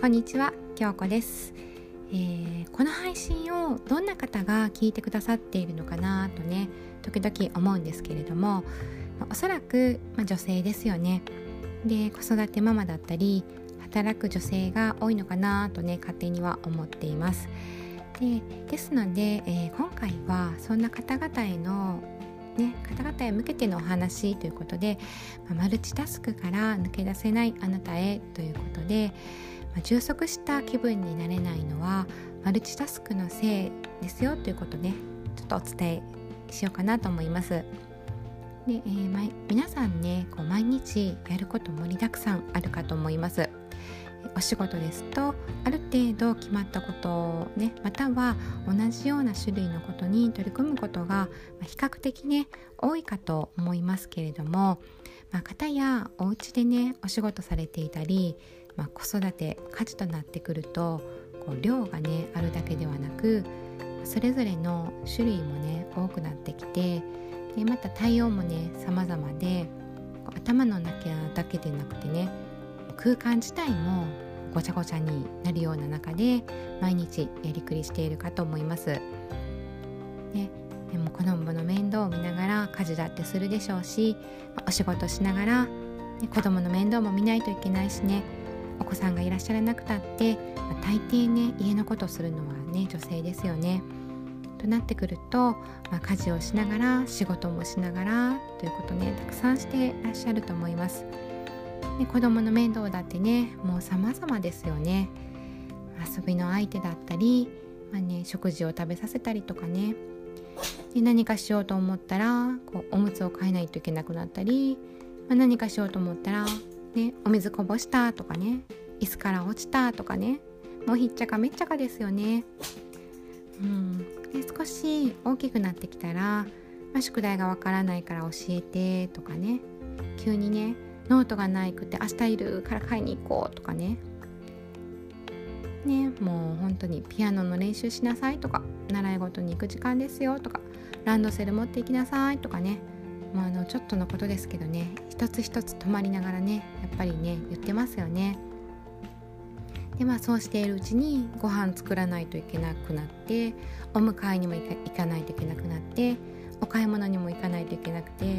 こんにちは京子です、えー、この配信をどんな方が聞いてくださっているのかなとね時々思うんですけれどもおそらく、まあ、女性ですよね。で子育てママだったり働く女性が多いのかなとね勝手には思っています。でですので、えー、今回はそんな方々へのね、方々へ向けてのお話ということで、まあ、マルチタスクから抜け出せないあなたへということで、ま、充足した気分になれないのはマルチタスクのせいですよということねちょっとお伝えしようかなと思います。で、えーま、皆さんねこう毎日やること盛りだくさんあるかと思います。お仕事ですとある程度決まったことねまたは同じような種類のことに取り組むことが比較的ね多いかと思いますけれども、まあ、方やお家でねお仕事されていたりまあ、子育て家事となってくるとこう量がねあるだけではなくそれぞれの種類もね多くなってきてでまた対応もね様々で頭の中だけでなくてね空間自体もごちゃごちゃになるような中で毎日やりくりしているかと思います。ね、でも子供の面倒を見ながら家事だってするでしょうしお仕事しながら、ね、子供の面倒も見ないといけないしねお子さんがいらっしゃらなくたって、まあ、大抵ね家のことをするのはね女性ですよね。となってくると、まあ、家事をしながら仕事もしながらということねたくさんしてらっしゃると思います。で子供の面倒だってねもう様々ですよね。遊びの相手だったり、まあね、食事を食べさせたりとかねで何かしようと思ったらこうおむつを替えないといけなくなったり、まあ、何かしようと思ったらね、お水こぼしたとかね椅子から落ちたとかねもうひっちゃかめっちゃかですよね。うん、で少し大きくなってきたら、まあ、宿題がわからないから教えてとかね。急にねノートがないくて明日いるから買いに行こうとかね。ねもう本当にピアノの練習しなさいとか習い事に行く時間ですよとかランドセル持って行きなさいとかね。まあ、あのちょっとのことですけどね。一つ一つ止まりながらねやっぱりね言ってますよね。でまあそうしているうちにご飯作らないといけなくなってお迎えにも行かないといけなくなってお買い物にも行かないといけなくて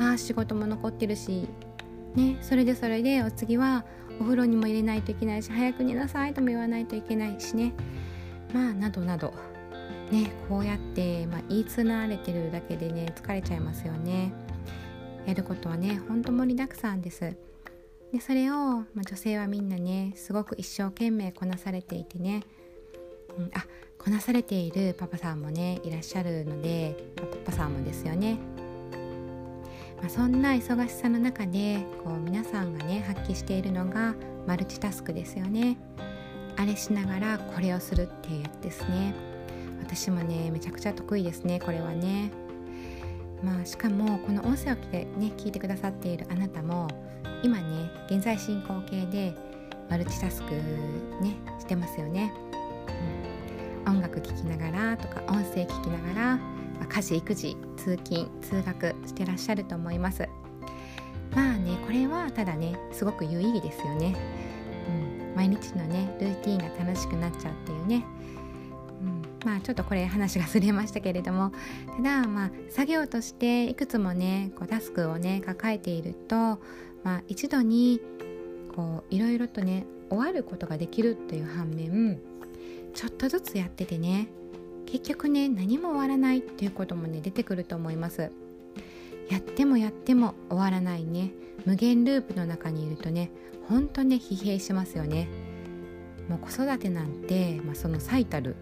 ああ仕事も残ってるしねそれでそれでお次はお風呂にも入れないといけないし早く寝なさいとも言わないといけないしね。まあなどなど。ねこうやって、まあ、言いつなれてるだけでね疲れちゃいますよね。やることはねほんと盛りだくさんです。でそれを、まあ、女性はみんなねすごく一生懸命こなされていてね、うん、あこなされているパパさんもねいらっしゃるので、まあ、パパさんもですよね。まあ、そんな忙しさの中でこう皆さんがね発揮しているのがマルチタスクですよね。あれしながらこれをするっていうやつですね。私もねめちゃくちゃ得意ですねこれはね。まあしかもこの音声を聞いてね聞いてくださっているあなたも今ね現在進行形でマルチタスクねしてますよね、うん、音楽聴きながらとか音声聞きながら、まあ、家事育児通勤通学してらっしゃると思います。まあねこれはただねすごく有意義ですよね、うん、毎日のねルーティンが楽しくなっちゃうっていうね。まあちょっとこれ話がずれましたけれども。ただまあ作業としていくつもねこうタスクをね抱えていると、まあ、一度にこういろいろとね終わることができるという反面ちょっとずつやっててね結局ね何も終わらないっていうこともね出てくると思います。やってもやっても終わらないね無限ループの中にいるとねほんとね疲弊しますよね。もう子育てなんて、まあ、その最たる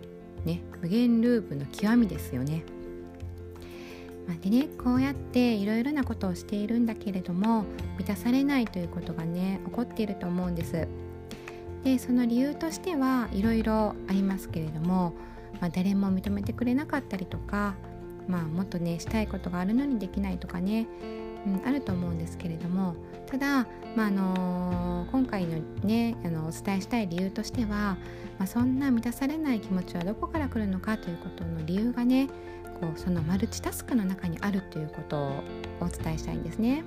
ね無限ループの極みですよね。まあ、でねこうやっていろいろなことをしているんだけれども満たされないということがね起こっていると思うんです。でその理由としてはいろいろありますけれども、まあ、誰も認めてくれなかったりとか、まあ、もっとねしたいことがあるのにできないとかね、うん、あると思うんですけれどもただ、まあのー、今回のねあのお伝えしたい理由としては、まあ、そんな満たされない気持ちはどこから来るのかということの理由がねこうそのマルチタスクの中にあるということをお伝えしたいんですね。